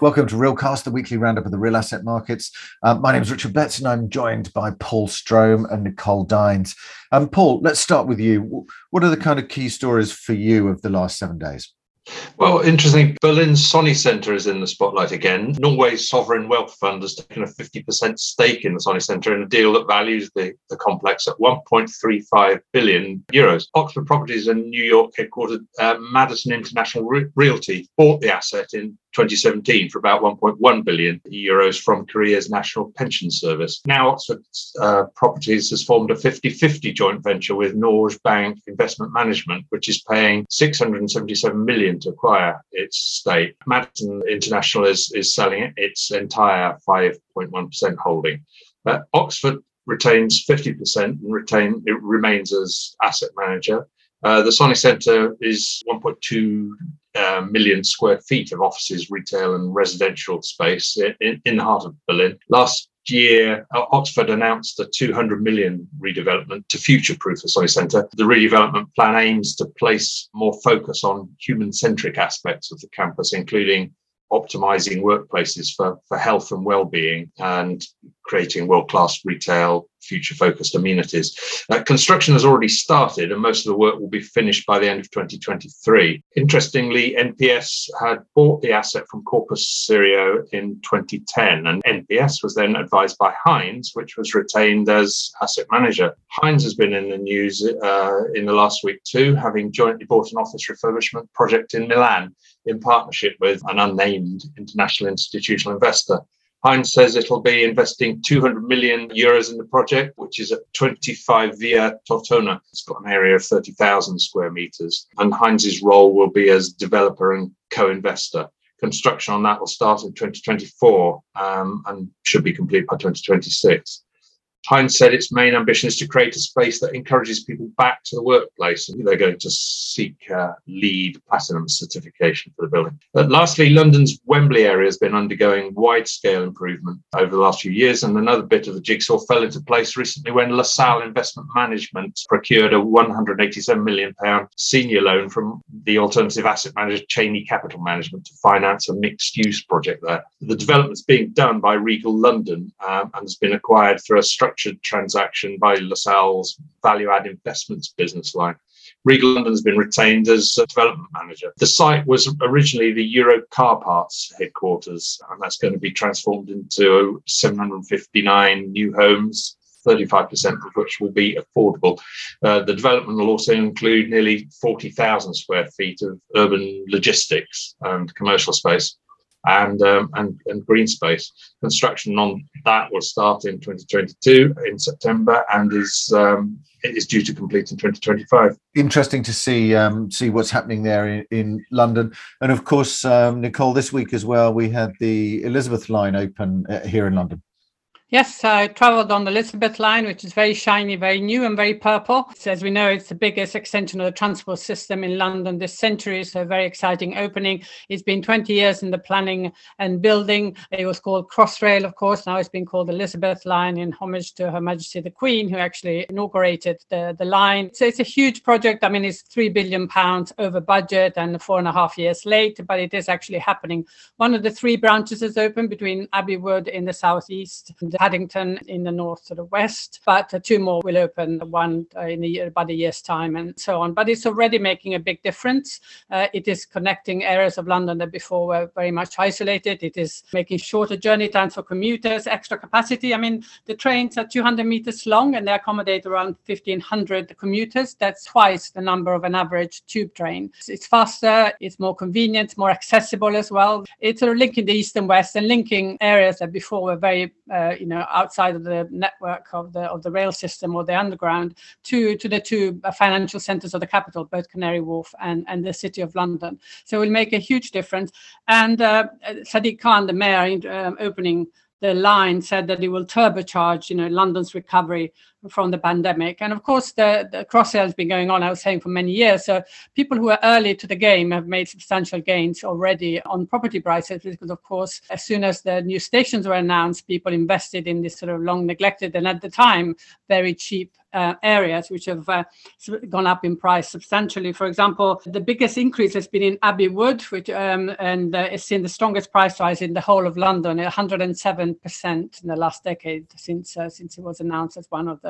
Welcome to Realcast, the weekly roundup of the real asset markets. Um, my name is Richard Betts, and I'm joined by Paul Strome and Nicole Dines. Um, Paul, let's start with you. What are the kind of key stories for you of the last seven days? Well, interesting. Berlin's Sony Center is in the spotlight again. Norway's sovereign wealth fund has taken a 50% stake in the Sony Center in a deal that values the, the complex at 1.35 billion euros. Oxford Properties and New York headquartered uh, Madison International Re- Realty bought the asset in 2017 for about 1.1 billion euros from Korea's National Pension Service. Now, Oxford uh, Properties has formed a 50 50 joint venture with Norges Bank Investment Management, which is paying 677 million to acquire its stake. Madison International is, is selling its entire 5.1% holding. Uh, Oxford retains 50% and retain it remains as asset manager. Uh, the Sony Centre is 1.2 uh, million square feet of offices, retail, and residential space in, in the heart of Berlin. Last year, uh, Oxford announced a 200 million redevelopment to future proof the Sony Centre. The redevelopment plan aims to place more focus on human centric aspects of the campus, including optimizing workplaces for, for health and well-being and creating world-class retail future-focused amenities. Uh, construction has already started and most of the work will be finished by the end of 2023. Interestingly, NPS had bought the asset from Corpus Sireo in 2010 and NPS was then advised by Hines, which was retained as asset manager. Hines has been in the news uh, in the last week too, having jointly bought an office refurbishment project in Milan in partnership with an unnamed international institutional investor. Hines says it'll be investing 200 million euros in the project, which is at 25 Via Tortona. It's got an area of 30,000 square meters. And Hines's role will be as developer and co-investor. Construction on that will start in 2024 um, and should be complete by 2026. Hines said its main ambition is to create a space that encourages people back to the workplace, and they're going to seek uh, LEED platinum certification for the building. But lastly, London's Wembley area has been undergoing wide scale improvement over the last few years, and another bit of the jigsaw fell into place recently when LaSalle Investment Management procured a £187 million senior loan from the alternative asset manager Cheyne Capital Management to finance a mixed use project there. The development is being done by Regal London um, and has been acquired through a structure structured transaction by LaSalle's value add investments business line. Regal London has been retained as development manager. The site was originally the Euro Car Parts headquarters, and that's going to be transformed into 759 new homes 35% of which will be affordable. Uh, the development will also include nearly 40,000 square feet of urban logistics and commercial space and, um, and and green space. Construction on that will start in 2022 in September and is um, is due to complete in 2025. Interesting to see um, see what's happening there in, in London, and of course, um, Nicole, this week as well, we had the Elizabeth line open uh, here in London. Yes, I traveled on the Elizabeth line, which is very shiny, very new, and very purple. So as we know, it's the biggest extension of the transport system in London this century. So, a very exciting opening. It's been 20 years in the planning and building. It was called Crossrail, of course. Now it's been called Elizabeth Line in homage to Her Majesty the Queen, who actually inaugurated the, the line. So, it's a huge project. I mean, it's three billion pounds over budget and four and a half years late, but it is actually happening. One of the three branches is open between Abbey Wood in the southeast. Paddington in the north to the west, but two more will open, one uh, in a, about a year's time and so on. But it's already making a big difference. Uh, it is connecting areas of London that before were very much isolated. It is making shorter journey times for commuters, extra capacity. I mean, the trains are 200 meters long and they accommodate around 1,500 commuters. That's twice the number of an average tube train. It's faster, it's more convenient, more accessible as well. It's sort of linking the east and west and linking areas that before were very, uh, you outside of the network of the of the rail system or the underground to to the two financial centres of the capital, both Canary Wharf and and the City of London. So it will make a huge difference. And uh, Sadiq Khan, the mayor, um, opening the line said that it will turbocharge, you know, London's recovery from the pandemic. And of course, the, the Crossrail has been going on, I was saying, for many years. So people who are early to the game have made substantial gains already on property prices because, of course, as soon as the new stations were announced, people invested in this sort of long neglected and at the time very cheap uh, areas which have uh, gone up in price substantially. For example, the biggest increase has been in Abbey Wood, which um, and uh, it's seen the strongest price rise in the whole of London, 107 percent in the last decade since uh, since it was announced as one of the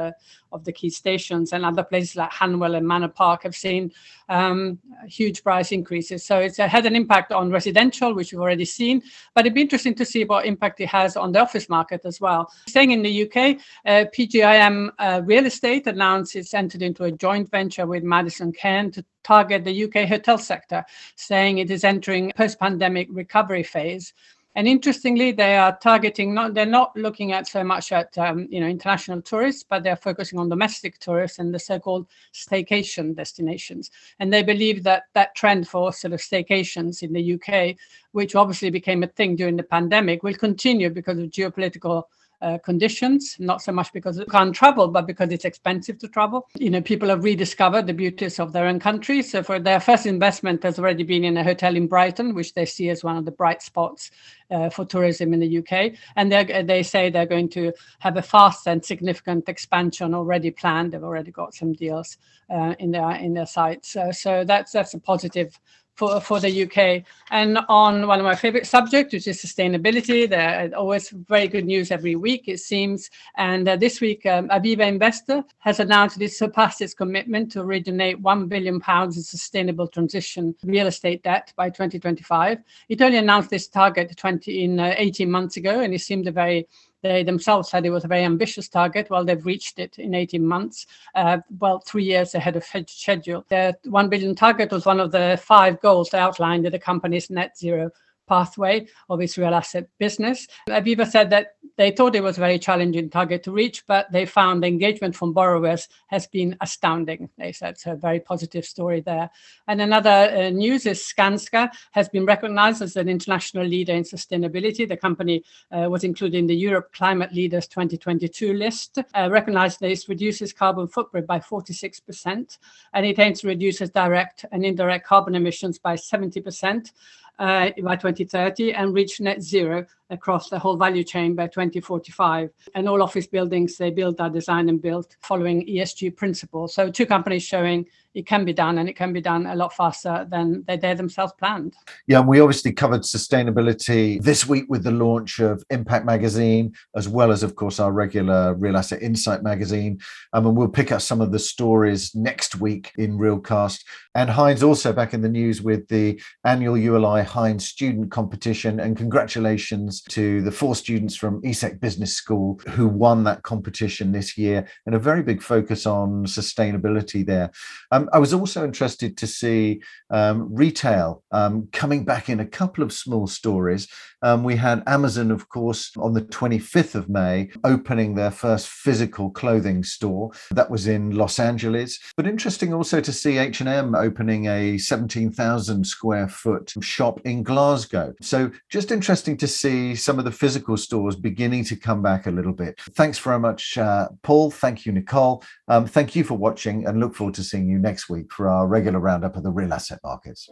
of the key stations. And other places like Hanwell and Manor Park have seen um, huge price increases. So it's uh, had an impact on residential, which we've already seen, but it'd be interesting to see what impact it has on the office market as well. Staying in the UK, uh, PGIM Real Estate Estate announced it's entered into a joint venture with Madison Cairn to target the UK hotel sector, saying it is entering post-pandemic recovery phase. And interestingly, they are targeting not they're not looking at so much at um, you know international tourists, but they're focusing on domestic tourists and the so-called staycation destinations. And they believe that that trend for sort of staycations in the UK, which obviously became a thing during the pandemic, will continue because of geopolitical uh, conditions, not so much because you can't travel, but because it's expensive to travel. You know, people have rediscovered the beauties of their own country. So for their first investment has already been in a hotel in Brighton, which they see as one of the bright spots uh, for tourism in the UK. And they they say they're going to have a fast and significant expansion already planned. They've already got some deals uh, in their in their sights. So, so that's that's a positive for, for the UK. And on one of my favorite subjects, which is sustainability, there are always very good news every week, it seems. And uh, this week, um, Aviva Investor has announced it surpassed its commitment to originate 1 billion pounds in sustainable transition real estate debt by 2025. It only announced this target 20 in uh, 18 months ago, and it seemed a very they themselves said it was a very ambitious target. Well, they've reached it in 18 months, uh, well, three years ahead of schedule. The 1 billion target was one of the five goals outlined in the company's net zero pathway of its real asset business. Aviva said that they thought it was a very challenging target to reach, but they found the engagement from borrowers has been astounding. They said so, a very positive story there. And another uh, news is Skanska has been recognized as an international leader in sustainability. The company uh, was included in the Europe Climate Leaders 2022 list, uh, recognized that it reduces carbon footprint by 46%, and it aims to reduce its direct and indirect carbon emissions by 70% uh, by 2030 and reach net zero across the whole value chain by 2045. And all office buildings they build are designed and built following ESG principles. So two companies showing it can be done and it can be done a lot faster than they, they themselves planned. Yeah, and we obviously covered sustainability this week with the launch of Impact Magazine, as well as, of course, our regular Real Asset Insight magazine. Um, and we'll pick up some of the stories next week in Realcast. And Hines also back in the news with the annual ULI Hines student competition. And congratulations to the four students from ESSEC Business School who won that competition this year, and a very big focus on sustainability there. Um, I was also interested to see um, retail um, coming back in a couple of small stories. Um, we had Amazon, of course, on the 25th of May, opening their first physical clothing store. That was in Los Angeles. But interesting also to see H&M opening a 17,000 square foot shop in Glasgow. So just interesting to see some of the physical stores beginning to come back a little bit. Thanks very much, uh, Paul. Thank you, Nicole. Um, thank you for watching and look forward to seeing you next week for our regular roundup of the real asset markets.